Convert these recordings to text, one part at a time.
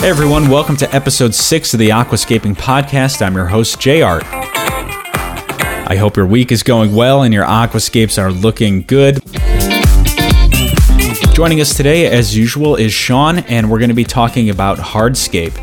Hey everyone, welcome to episode 6 of the Aquascaping Podcast. I'm your host, Jay Art. I hope your week is going well and your aquascapes are looking good. Joining us today, as usual, is Sean, and we're going to be talking about hardscape.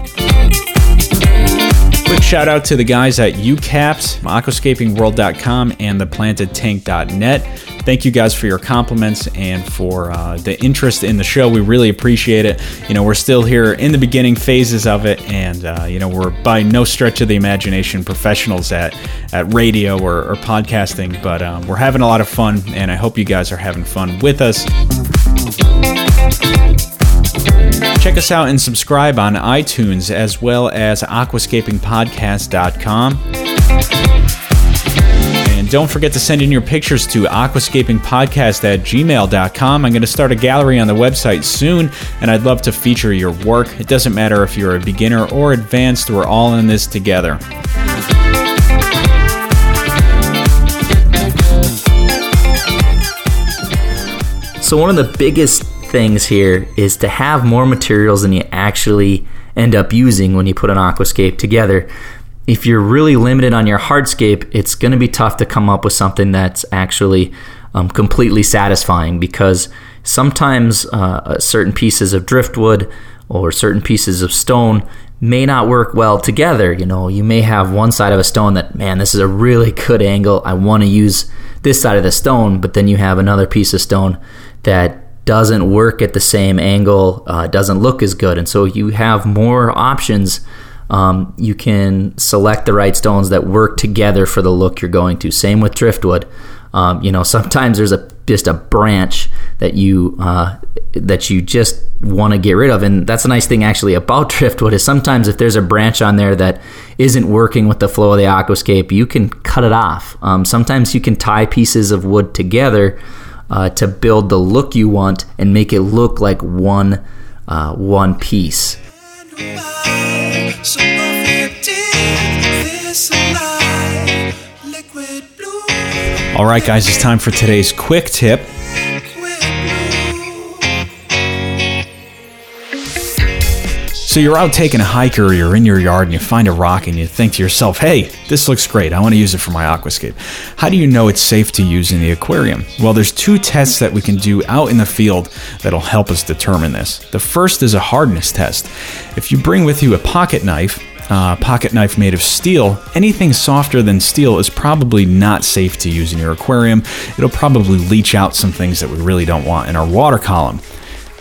Quick shout out to the guys at UKAPS, aquascapingworld.com, and theplantedtank.net. Thank you guys for your compliments and for uh, the interest in the show. We really appreciate it. You know, we're still here in the beginning phases of it, and uh, you know, we're by no stretch of the imagination professionals at at radio or, or podcasting, but um, we're having a lot of fun, and I hope you guys are having fun with us. Check us out and subscribe on iTunes as well as aquascapingpodcast.com. Don't forget to send in your pictures to aquascapingpodcast at gmail.com. I'm going to start a gallery on the website soon, and I'd love to feature your work. It doesn't matter if you're a beginner or advanced, we're all in this together. So, one of the biggest things here is to have more materials than you actually end up using when you put an aquascape together. If you're really limited on your hardscape, it's going to be tough to come up with something that's actually um, completely satisfying because sometimes uh, certain pieces of driftwood or certain pieces of stone may not work well together. You know, you may have one side of a stone that, man, this is a really good angle. I want to use this side of the stone, but then you have another piece of stone that doesn't work at the same angle, uh, doesn't look as good. And so you have more options. Um, you can select the right stones that work together for the look you're going to. Same with driftwood. Um, you know, sometimes there's a just a branch that you uh, that you just want to get rid of, and that's a nice thing actually about driftwood is sometimes if there's a branch on there that isn't working with the flow of the aquascape, you can cut it off. Um, sometimes you can tie pieces of wood together uh, to build the look you want and make it look like one uh, one piece. All right, guys, it's time for today's quick tip. So you're out taking a hike or you're in your yard and you find a rock and you think to yourself, hey, this looks great. I want to use it for my aquascape. How do you know it's safe to use in the aquarium? Well, there's two tests that we can do out in the field that'll help us determine this. The first is a hardness test. If you bring with you a pocket knife, uh, pocket knife made of steel, anything softer than steel is probably not safe to use in your aquarium. It'll probably leach out some things that we really don't want in our water column.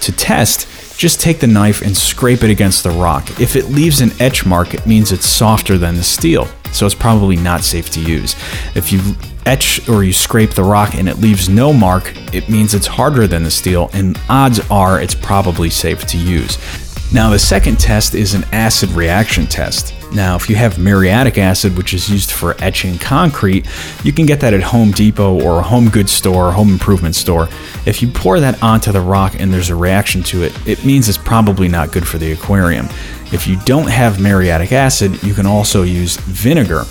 To test, just take the knife and scrape it against the rock. If it leaves an etch mark, it means it's softer than the steel, so it's probably not safe to use. If you etch or you scrape the rock and it leaves no mark, it means it's harder than the steel, and odds are it's probably safe to use. Now, the second test is an acid reaction test. Now, if you have muriatic acid, which is used for etching concrete, you can get that at Home Depot or a home goods store or home improvement store. If you pour that onto the rock and there's a reaction to it, it means it's probably not good for the aquarium. If you don't have muriatic acid, you can also use vinegar.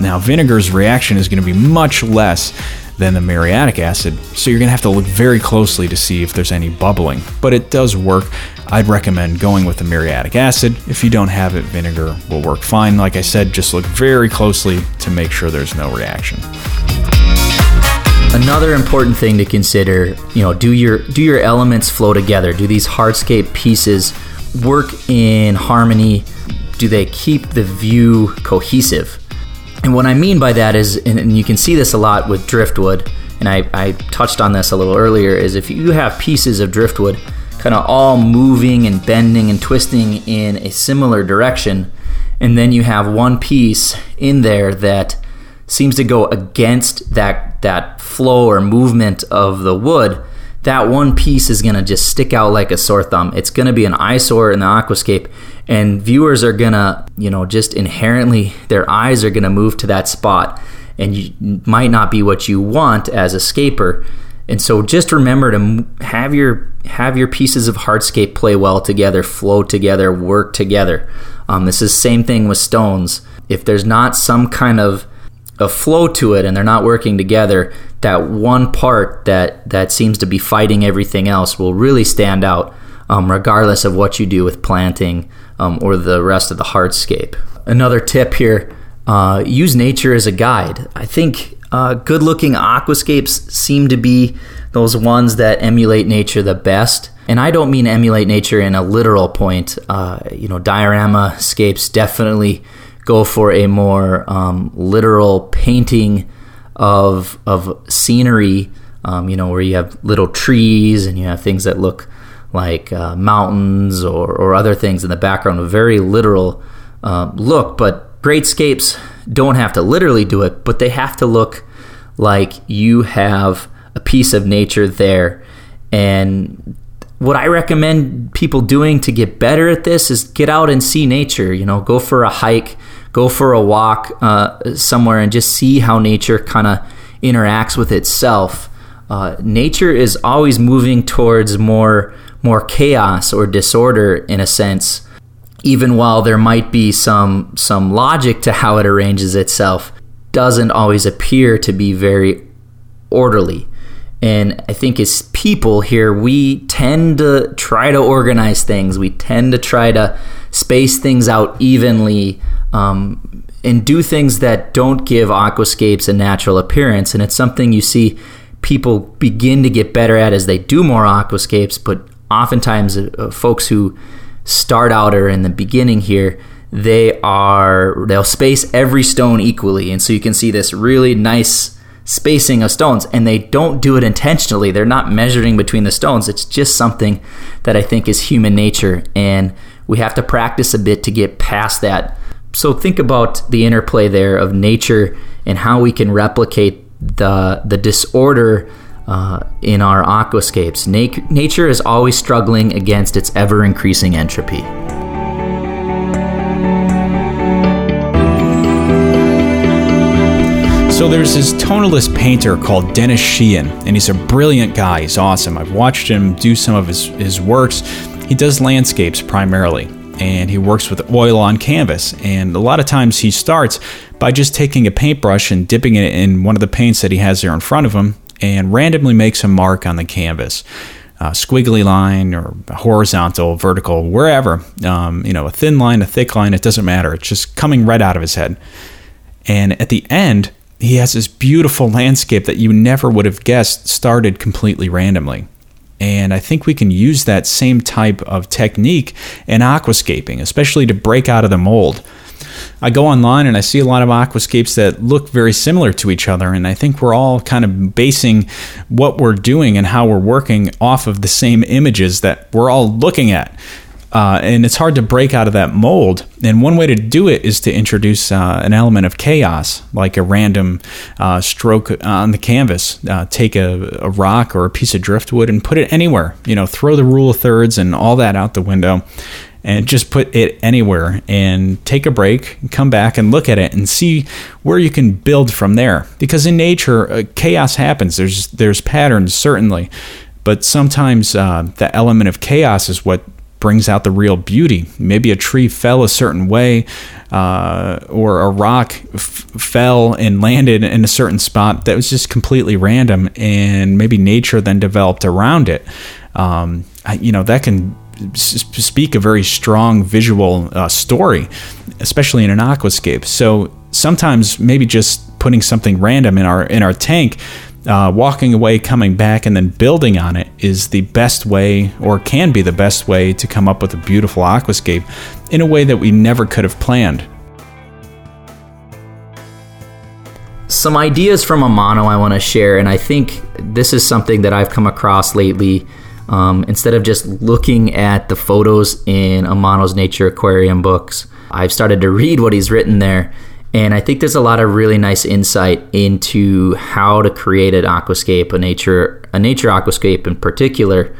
Now, vinegar's reaction is going to be much less than the muriatic acid, so you're going to have to look very closely to see if there's any bubbling. But it does work. I'd recommend going with the muriatic acid. If you don't have it, vinegar will work fine. Like I said, just look very closely to make sure there's no reaction. Another important thing to consider, you know, do your do your elements flow together? Do these hardscape pieces work in harmony? Do they keep the view cohesive? And what I mean by that is, and you can see this a lot with driftwood, and I, I touched on this a little earlier, is if you have pieces of driftwood kind of all moving and bending and twisting in a similar direction. And then you have one piece in there that seems to go against that that flow or movement of the wood. That one piece is going to just stick out like a sore thumb. It's going to be an eyesore in the aquascape, and viewers are going to, you know, just inherently, their eyes are going to move to that spot, and you might not be what you want as a scaper. And so just remember to have your have your pieces of hardscape play well together, flow together, work together. Um, this is same thing with stones. If there's not some kind of a flow to it and they're not working together, that one part that that seems to be fighting everything else will really stand out. um, regardless of what you do with planting um, or the rest of the hardscape. Another tip here uh, use nature as a guide. I think uh, good looking aquascapes seem to be those ones that emulate nature the best. And I don't mean emulate nature in a literal point. Uh, you know, diorama scapes definitely go for a more um, literal painting of of scenery. Um, you know, where you have little trees and you have things that look like uh, mountains or, or other things in the background. A very literal uh, look, but great scapes don't have to literally do it, but they have to look like you have a piece of nature there. And what I recommend people doing to get better at this is get out and see nature. You know, go for a hike, go for a walk uh, somewhere, and just see how nature kind of interacts with itself. Uh, nature is always moving towards more more chaos or disorder in a sense even while there might be some some logic to how it arranges itself, doesn't always appear to be very orderly. And I think as people here, we tend to try to organize things. We tend to try to space things out evenly um, and do things that don't give aquascapes a natural appearance. And it's something you see people begin to get better at as they do more aquascapes. But oftentimes, uh, folks who start out or in the beginning here, they are they'll space every stone equally, and so you can see this really nice spacing of stones. And they don't do it intentionally. They're not measuring between the stones. It's just something that i think is human nature. And we have to practice a bit to get past that so think about the interplay there of nature and how we can replicate the the disorder uh, in our aquascapes. Na- nature is always struggling against its ever increasing entropy. So there's this tonalist painter called Dennis Sheehan, and he's a brilliant guy. He's awesome. I've watched him do some of his, his works. He does landscapes primarily, and he works with oil on canvas. And a lot of times he starts by just taking a paintbrush and dipping it in one of the paints that he has there in front of him and randomly makes a mark on the canvas. A squiggly line or horizontal, vertical, wherever. Um, you know, a thin line, a thick line, it doesn't matter. It's just coming right out of his head. And at the end, he has this beautiful landscape that you never would have guessed started completely randomly. And I think we can use that same type of technique in aquascaping, especially to break out of the mold. I go online and I see a lot of aquascapes that look very similar to each other. And I think we're all kind of basing what we're doing and how we're working off of the same images that we're all looking at. Uh, and it's hard to break out of that mold. And one way to do it is to introduce uh, an element of chaos, like a random uh, stroke on the canvas. Uh, take a, a, rock or a piece of driftwood and put it anywhere. You know, throw the rule of thirds and all that out the window, and just put it anywhere and take a break, come back and look at it and see where you can build from there. Because in nature, uh, chaos happens. There's there's patterns certainly, but sometimes uh, the element of chaos is what brings out the real beauty. Maybe a tree fell a certain way, uh, or a rock f- fell and landed in a certain spot that was just completely random, and maybe nature then developed around it. Um, you know that can speak a very strong visual uh, story, especially in an aquascape. So sometimes maybe just putting something random in our in our tank, uh, walking away, coming back, and then building on it is the best way, or can be the best way, to come up with a beautiful aquascape in a way that we never could have planned. Some ideas from Amano I want to share, and I think this is something that I've come across lately um, instead of just looking at the photos in Amano's Nature Aquarium books, I've started to read what he's written there. And I think there's a lot of really nice insight into how to create an aquascape, a nature a nature aquascape in particular.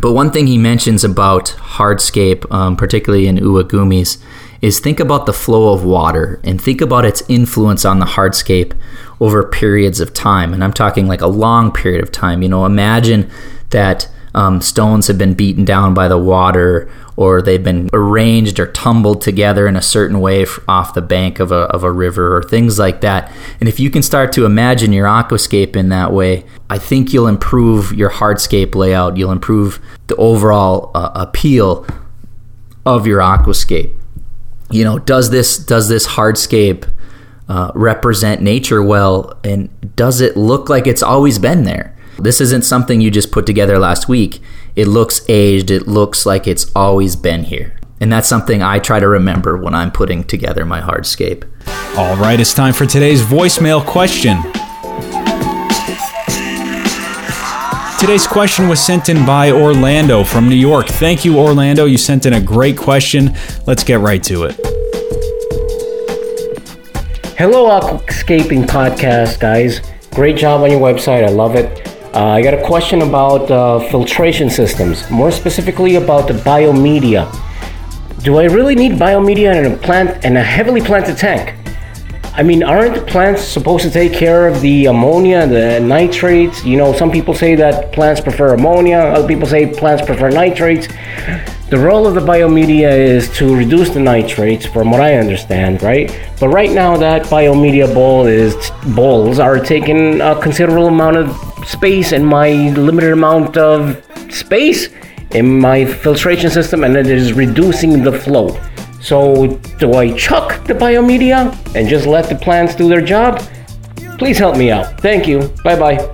But one thing he mentions about hardscape, um, particularly in iwagumis, is think about the flow of water and think about its influence on the hardscape over periods of time. And I'm talking like a long period of time. You know, imagine that um, stones have been beaten down by the water or they've been arranged or tumbled together in a certain way off the bank of a, of a river or things like that. And if you can start to imagine your aquascape in that way, I think you'll improve your hardscape layout. You'll improve the overall uh, appeal of your aquascape. You know, does this does this hardscape uh, represent nature well, and does it look like it's always been there? This isn't something you just put together last week. It looks aged. It looks like it's always been here. And that's something I try to remember when I'm putting together my hardscape. All right, it's time for today's voicemail question. Today's question was sent in by Orlando from New York. Thank you, Orlando. You sent in a great question. Let's get right to it. Hello, Aquascaping Podcast, guys. Great job on your website. I love it. Uh, I got a question about uh, filtration systems, more specifically about the biomedia. Do I really need biomedia in a plant in a heavily planted tank? I mean, aren't plants supposed to take care of the ammonia, the nitrates? You know, some people say that plants prefer ammonia, other people say plants prefer nitrates. The role of the biomedia is to reduce the nitrates, from what I understand, right? But right now, that biomedia bowl is bowls are taking a considerable amount of space in my limited amount of space in my filtration system, and it is reducing the flow. So, do I chuck the biomedia and just let the plants do their job? Please help me out. Thank you. Bye bye.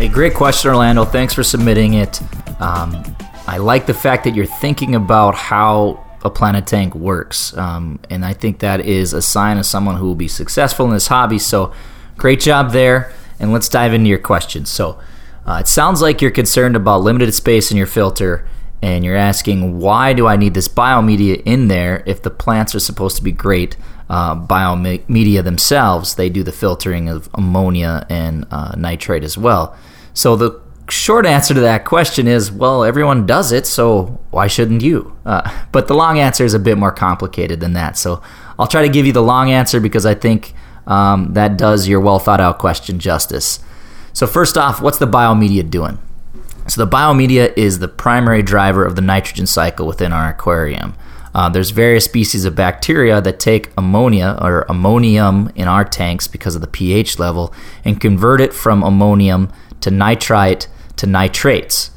A great question, Orlando. Thanks for submitting it. Um, I like the fact that you're thinking about how a planted tank works, um, and I think that is a sign of someone who will be successful in this hobby. So, great job there. And let's dive into your questions. So, uh, it sounds like you're concerned about limited space in your filter and you're asking why do I need this biomedia in there if the plants are supposed to be great uh, biomedia themselves? They do the filtering of ammonia and uh, nitrate as well. So the short answer to that question is well, everyone does it, so why shouldn't you? Uh, but the long answer is a bit more complicated than that. So I'll try to give you the long answer because I think um, that does your well thought out question justice. So, first off, what's the biomedia doing? So the biomedia is the primary driver of the nitrogen cycle within our aquarium. Uh, there's various species of bacteria that take ammonia or ammonium in our tanks because of the pH level and convert it from ammonium to nitrite to nitrates.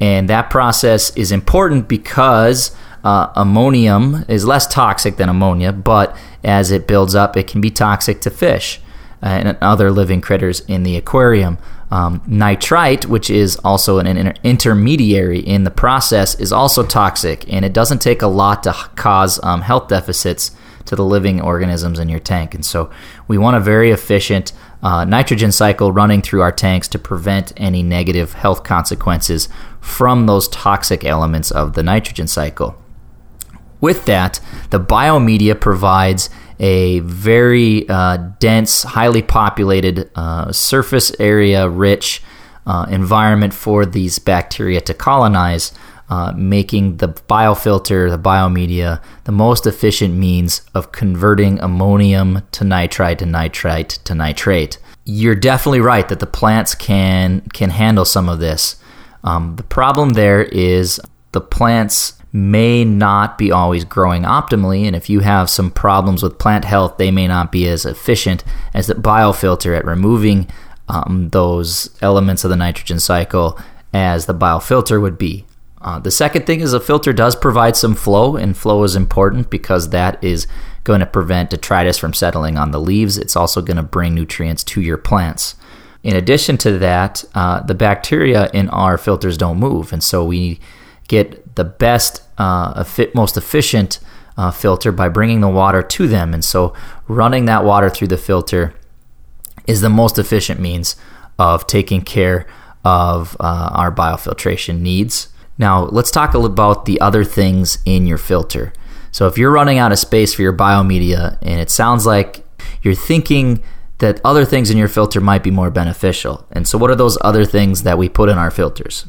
And that process is important because uh, ammonium is less toxic than ammonia, but as it builds up, it can be toxic to fish and other living critters in the aquarium. Um, nitrite, which is also an inter- intermediary in the process, is also toxic, and it doesn't take a lot to cause um, health deficits to the living organisms in your tank. And so, we want a very efficient uh, nitrogen cycle running through our tanks to prevent any negative health consequences from those toxic elements of the nitrogen cycle. With that, the biomedia provides a very uh, dense, highly populated, uh, surface area rich uh, environment for these bacteria to colonize, uh, making the biofilter, the biomedia, the most efficient means of converting ammonium to nitrite to nitrite to nitrate. You're definitely right that the plants can can handle some of this. Um, the problem there is the plants may not be always growing optimally. And if you have some problems with plant health, they may not be as efficient as the biofilter at removing um, those elements of the nitrogen cycle as the biofilter would be. Uh, the second thing is a filter does provide some flow, and flow is important because that is going to prevent detritus from settling on the leaves. It's also going to bring nutrients to your plants. In addition to that, uh, the bacteria in our filters don't move, and so we get the best, uh, most efficient uh, filter by bringing the water to them. And so, running that water through the filter is the most efficient means of taking care of uh, our biofiltration needs. Now, let's talk about the other things in your filter. So, if you're running out of space for your biomedia and it sounds like you're thinking that other things in your filter might be more beneficial. And so, what are those other things that we put in our filters?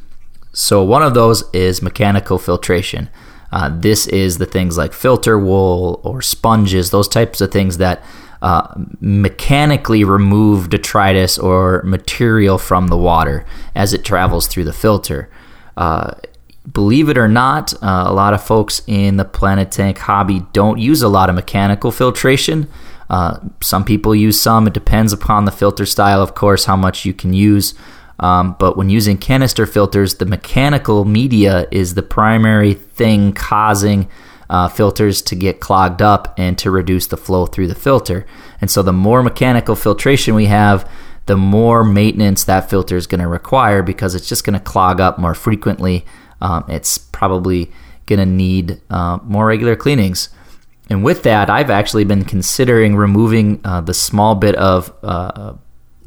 So, one of those is mechanical filtration. Uh, this is the things like filter wool or sponges, those types of things that uh, mechanically remove detritus or material from the water as it travels through the filter. Uh, believe it or not, uh, a lot of folks in the Planted Tank hobby don't use a lot of mechanical filtration. Uh, some people use some. It depends upon the filter style, of course, how much you can use. Um, but when using canister filters, the mechanical media is the primary thing causing uh, filters to get clogged up and to reduce the flow through the filter. And so, the more mechanical filtration we have, the more maintenance that filter is going to require because it's just going to clog up more frequently. Um, it's probably going to need uh, more regular cleanings. And with that, I've actually been considering removing uh, the small bit of uh,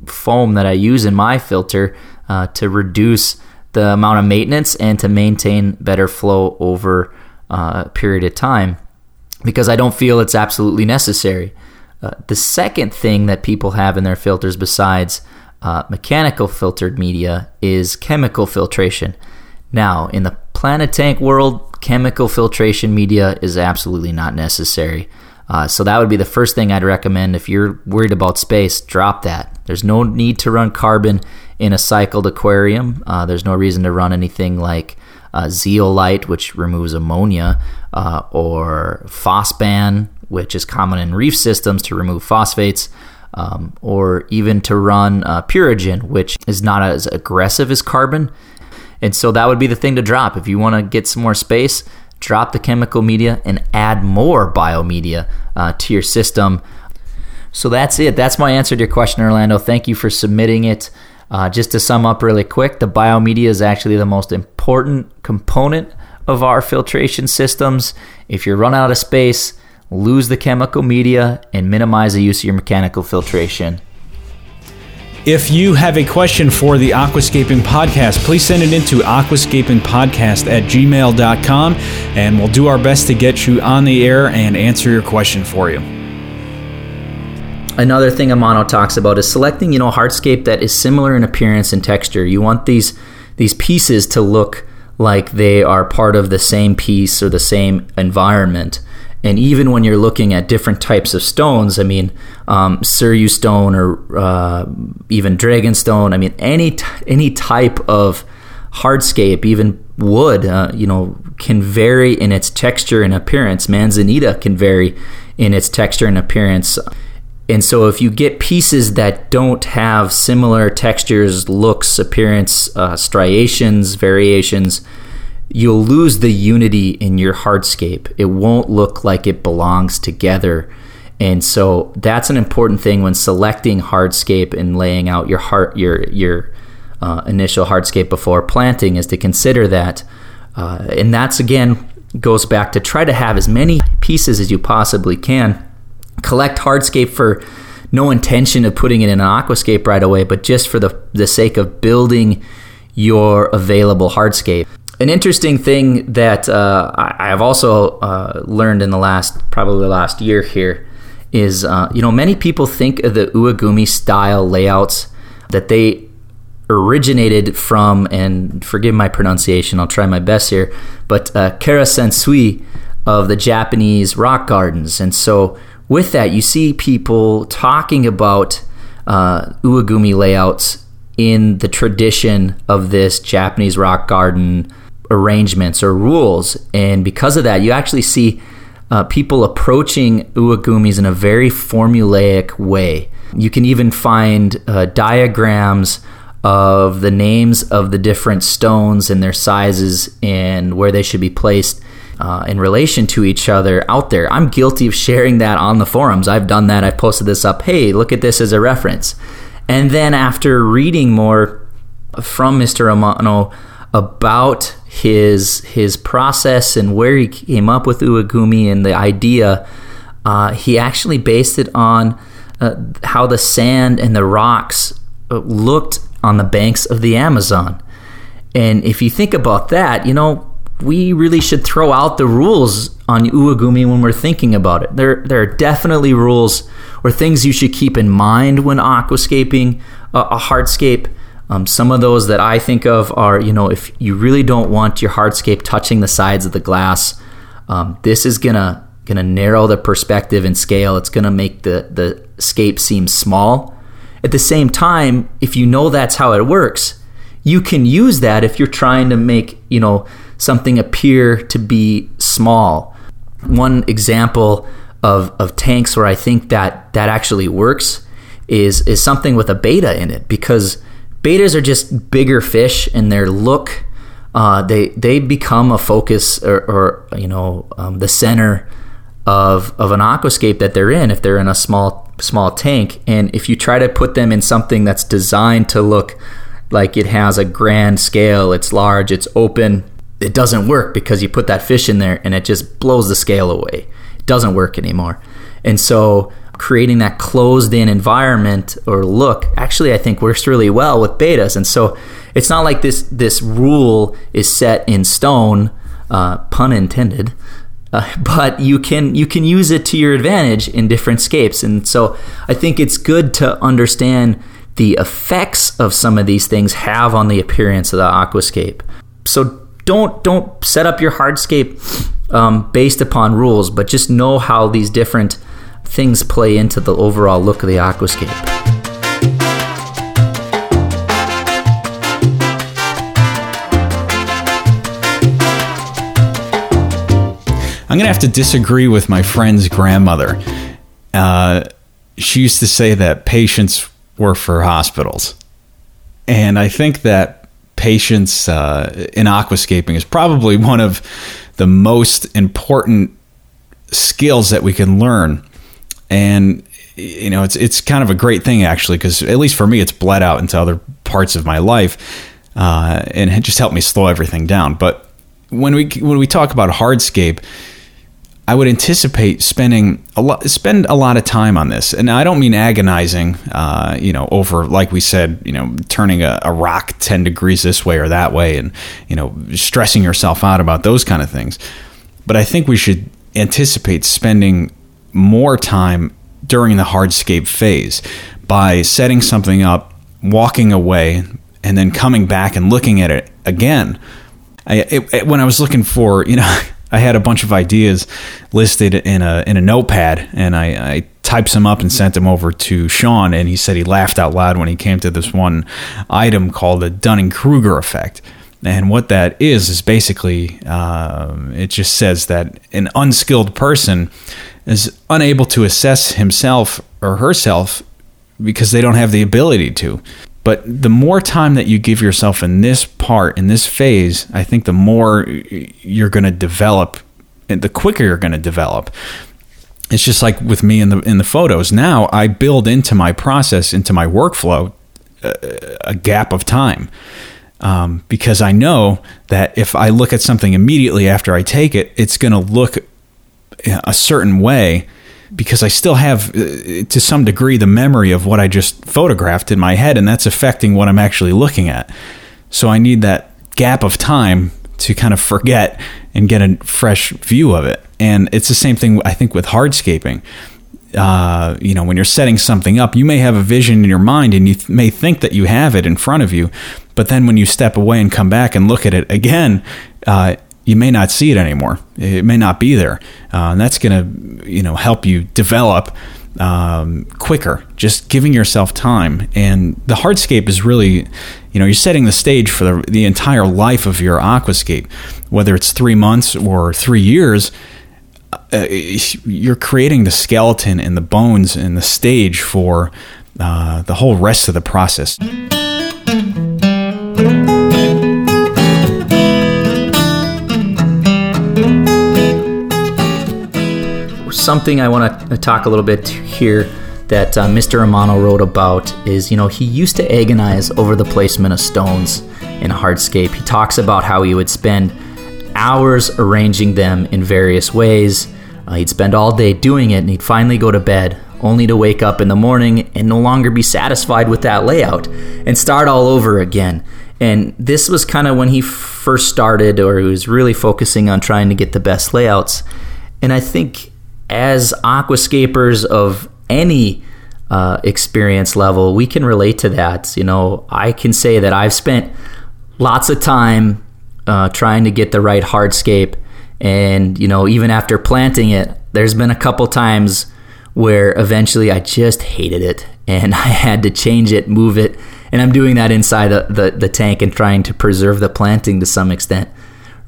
foam that I use in my filter uh, to reduce the amount of maintenance and to maintain better flow over uh, a period of time because I don't feel it's absolutely necessary. Uh, the second thing that people have in their filters besides mechanical filtered media is chemical filtration. Now, in the Planted Tank world, chemical filtration media is absolutely not necessary. Uh, so that would be the first thing I'd recommend if you're worried about space. Drop that. There's no need to run carbon in a cycled aquarium. Uh, there's no reason to run anything like uh, zeolite, which removes ammonia, uh, or Phosban, which is common in reef systems to remove phosphates. Um, or even to run uh, Purigen, which is not as aggressive as carbon. And so that would be the thing to drop. If you want to get some more space, drop the chemical media and add more biomedia uh, to your system. So that's it. That's my answer to your question, Orlando. Thank you for submitting it. Uh, just to sum up really quick, the biomedia is actually the most important component of our filtration systems. If you run out of space, lose the chemical media and minimize the use of your mechanical filtration. If you have a question for the Aquascaping Podcast, please send it into aquascapingpodcast at gmail.com and we'll do our best to get you on the air and answer your question for you. Another thing Amano talks about is selecting, you know, hardscape that is similar in appearance and texture. You want these these pieces to look like they are part of the same piece or the same environment. And even when you're looking at different types of stones, I mean, um, Seiryu stone or uh, even dragon stone, I mean, any t- any type of hardscape, even wood, uh, you know, can vary in its texture and appearance. Manzanita can vary in its texture and appearance. And so, if you get pieces that don't have similar textures, looks, appearance, uh, striations, variations, you'll lose the unity in your hardscape. It won't look like it belongs together. And so that's an important thing when selecting hardscape and laying out your heart your your uh, initial hardscape before planting is to consider that. Uh, and that's again goes back to try to have as many pieces as you possibly can. Collect hardscape for no intention of putting it in an aquascape right away, but just for the, the sake of building your available hardscape. An interesting thing that uh, I have also uh, learned in the last, probably the last year here, is uh, you know many people think of the Iwagumi style layouts that they originated from, and forgive my pronunciation, I'll try my best here, but uh, Karesansui of the Japanese rock gardens, and so with that you see people talking about uh, Iwagumi layouts in the tradition of this Japanese rock garden arrangements or rules. And because of that, you actually see uh, people approaching iwagumis in a very formulaic way. You can even find uh, diagrams of the names of the different stones and their sizes and where they should be placed uh, in relation to each other out there. I'm guilty of sharing that on the forums. I've done that. I've posted this up. Hey, look at this as a reference. And then after reading more from Mr. Amano about his his process and where he came up with iwagumi and the idea, uh, he actually based it on uh, how the sand and the rocks uh, looked on the banks of the Amazon. And if you think about that, you know, we really should throw out the rules on iwagumi when we're thinking about it. There, there are definitely rules or things you should keep in mind when aquascaping a, a hardscape um, some of those that I think of are, you know, if you really don't want your hardscape touching the sides of the glass, um, this is gonna gonna narrow the perspective and scale. It's gonna make the the scape seem small. At the same time, if you know that's how it works, you can use that if you're trying to make, you know, something appear to be small. One example of, of tanks where I think that that actually works is is something with a betta in it because bettas are just bigger fish and their look. Uh, they they become a focus or, or you know um, the center of of an aquascape that they're in if they're in a small small tank. And if you try to put them in something that's designed to look like it has a grand scale it's large it's open it doesn't work because you put that fish in there and it just blows the scale away. It doesn't work anymore. And so creating that closed in environment or look actually I think works really well with bettas. and so it's not like this this rule is set in stone uh, pun intended uh, but you can you can use it to your advantage in different scapes and so I think it's good to understand the effects of some of these things have on the appearance of the aquascape so don't don't set up your hardscape um, based upon rules but just know how these different things play into the overall look of the aquascape. I'm going to have to disagree with my friend's grandmother. Uh, she used to say that patients were for hospitals. And I think that patience uh, in aquascaping is probably one of the most important skills that we can learn and you know it's it's kind of a great thing actually because at least for me it's bled out into other parts of my life uh, and it just helped me slow everything down but when we when we talk about hardscape I would anticipate spending a lot spend a lot of time on this, and I don't mean agonizing, uh, you know, over like we said, you know, turning a, a, rock ten degrees this way or that way, and you know, stressing yourself out about those kind of things. But I think we should anticipate spending more time during the hardscape phase by setting something up, walking away, and then coming back and looking at it again. I, it, it, when I was looking for, you know, I had a bunch of ideas listed in a in a notepad, and I, I typed some up and sent them over to Sean, and he said he laughed out loud when he came to this one item called the Dunning Kruger effect. And what that is is basically um, it just says that an unskilled person is unable to assess himself or herself because they don't have the ability to. But the more time that you give yourself in this part, in this phase, I think the more you're going to develop, and the quicker you're going to develop. It's just like with me in the in the photos. Now I build into my process, into my workflow, a, a gap of time. Um, because I know that if I look at something immediately after I take it, it's going to look a certain way because I still have, uh, to some degree, the memory of what I just photographed in my head, and that's affecting what I'm actually looking at. So I need that gap of time to kind of forget and get a fresh view of it. And it's the same thing, I think, with hardscaping. Uh, you know, when you're setting something up, you may have a vision in your mind and you th- may think that you have it in front of you. But then when you step away and come back and look at it again, uh, you may not see it anymore. It may not be there, uh, and that's going to you know help you develop um, quicker. Just giving yourself time, and the hardscape is really, you know, you're setting the stage for the, the entire life of your aquascape, whether it's three months or three years. Uh, you're creating the skeleton and the bones and the stage for uh, the whole rest of the process. Something I want to talk a little bit here that uh, Mr. Amano wrote about is, you know, he used to agonize over the placement of stones in a hardscape. He talks about how he would spend hours arranging them in various ways. Uh, he'd spend all day doing it and he'd finally go to bed, only to wake up in the morning and no longer be satisfied with that layout and start all over again. And this was kind of when he first started, or he was really focusing on trying to get the best layouts. And I think as aquascapers of any uh, experience level, we can relate to that. You know, I can say that I've spent lots of time uh, trying to get the right hardscape, and you know, even after planting it, there's been a couple times where eventually I just hated it, and I had to change it, move it, and I'm doing that inside the, the, the tank and trying to preserve the planting to some extent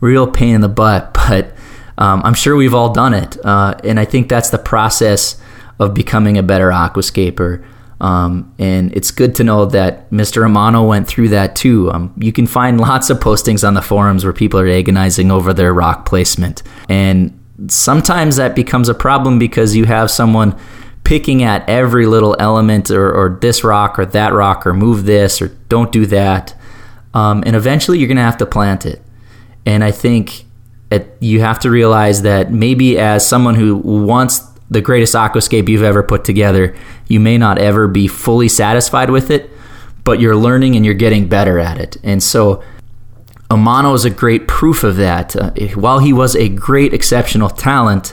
real pain in the butt, but um, I'm sure we've all done it. Uh, and I think that's the process of becoming a better aquascaper. Um, and it's good to know that Mr. Amano went through that too. Um, you can find lots of postings on the forums where people are agonizing over their rock placement. And sometimes that becomes a problem because you have someone picking at every little element or, or this rock or that rock or move this or don't do that. Um, and eventually you're going to have to plant it. And I think it, you have to realize that maybe as someone who wants the greatest aquascape you've ever put together, you may not ever be fully satisfied with it, but you're learning and you're getting better at it. And so Amano is a great proof of that. Uh, while he was a great, exceptional talent,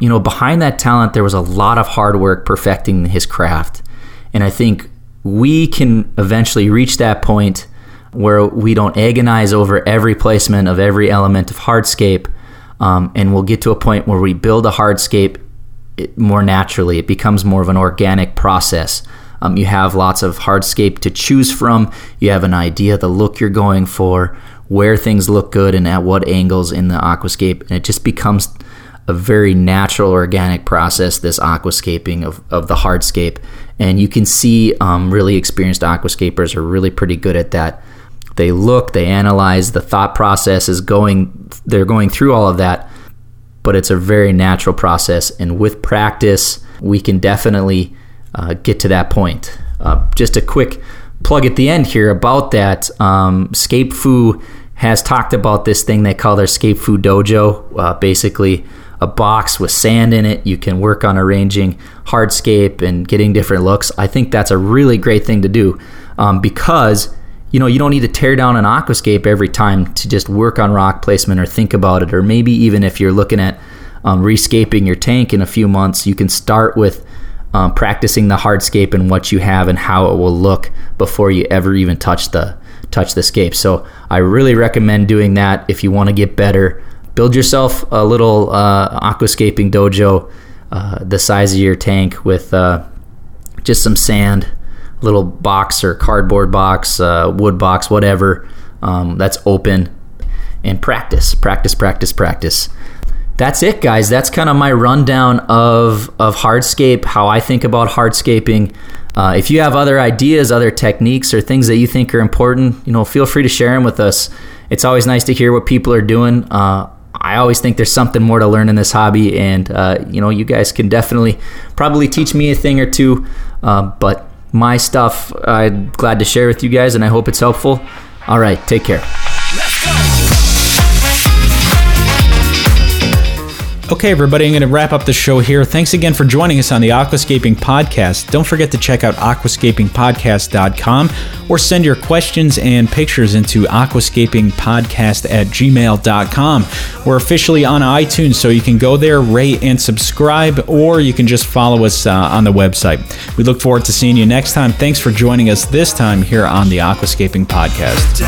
you know, behind that talent, there was a lot of hard work perfecting his craft. And I think we can eventually reach that point where we don't agonize over every placement of every element of hardscape. Um, and we'll get to a point where we build a hardscape more naturally. It becomes more of an organic process. Um, you have lots of hardscape to choose from. You have an idea the look you're going for, where things look good, and at what angles in the aquascape. And it just becomes a very natural, organic process, this aquascaping of, of the hardscape. And you can see um, really experienced aquascapers are really pretty good at that. They look, they analyze, the thought process is going, they're going through all of that but it's a very natural process. And with practice, we can definitely uh, get to that point. Uh, just a quick plug at the end here about that. Um, Scape Fu has talked about this thing they call their Scape Fu Dojo. Uh, basically, a box with sand in it. You can work on arranging hardscape and getting different looks. I think that's a really great thing to do um, because you know, you don't need to tear down an aquascape every time to just work on rock placement or think about it. Or maybe even if you're looking at um, rescaping your tank in a few months, you can start with um, practicing the hardscape and what you have and how it will look before you ever even touch the touch the scape. So I really recommend doing that if you want to get better. Build yourself a little uh, aquascaping dojo, uh, the size of your tank with uh, just some sand little box or cardboard box, uh, wood box, whatever um, that's open, and practice, practice, practice, practice. That's it, guys. That's kind of my rundown of of hardscape, how I think about hardscaping. Uh, if you have other ideas, other techniques, or things that you think are important, you know, feel free to share them with us. It's always nice to hear what people are doing. Uh, I always think there's something more to learn in this hobby, and uh, you know, you guys can definitely probably teach me a thing or two. Uh, but my stuff. I'm glad to share with you guys, and I hope it's helpful. All right, take care. Okay, everybody, I'm going to wrap up the show here. Thanks again for joining us on the Aquascaping Podcast. Don't forget to check out aquascapingpodcast.com or send your questions and pictures into aquascapingpodcast at gmail.com. We're officially on iTunes, so you can go there, rate, and subscribe, or you can just follow us uh, on the website. We look forward to seeing you next time. Thanks for joining us this time here on the Aquascaping Podcast.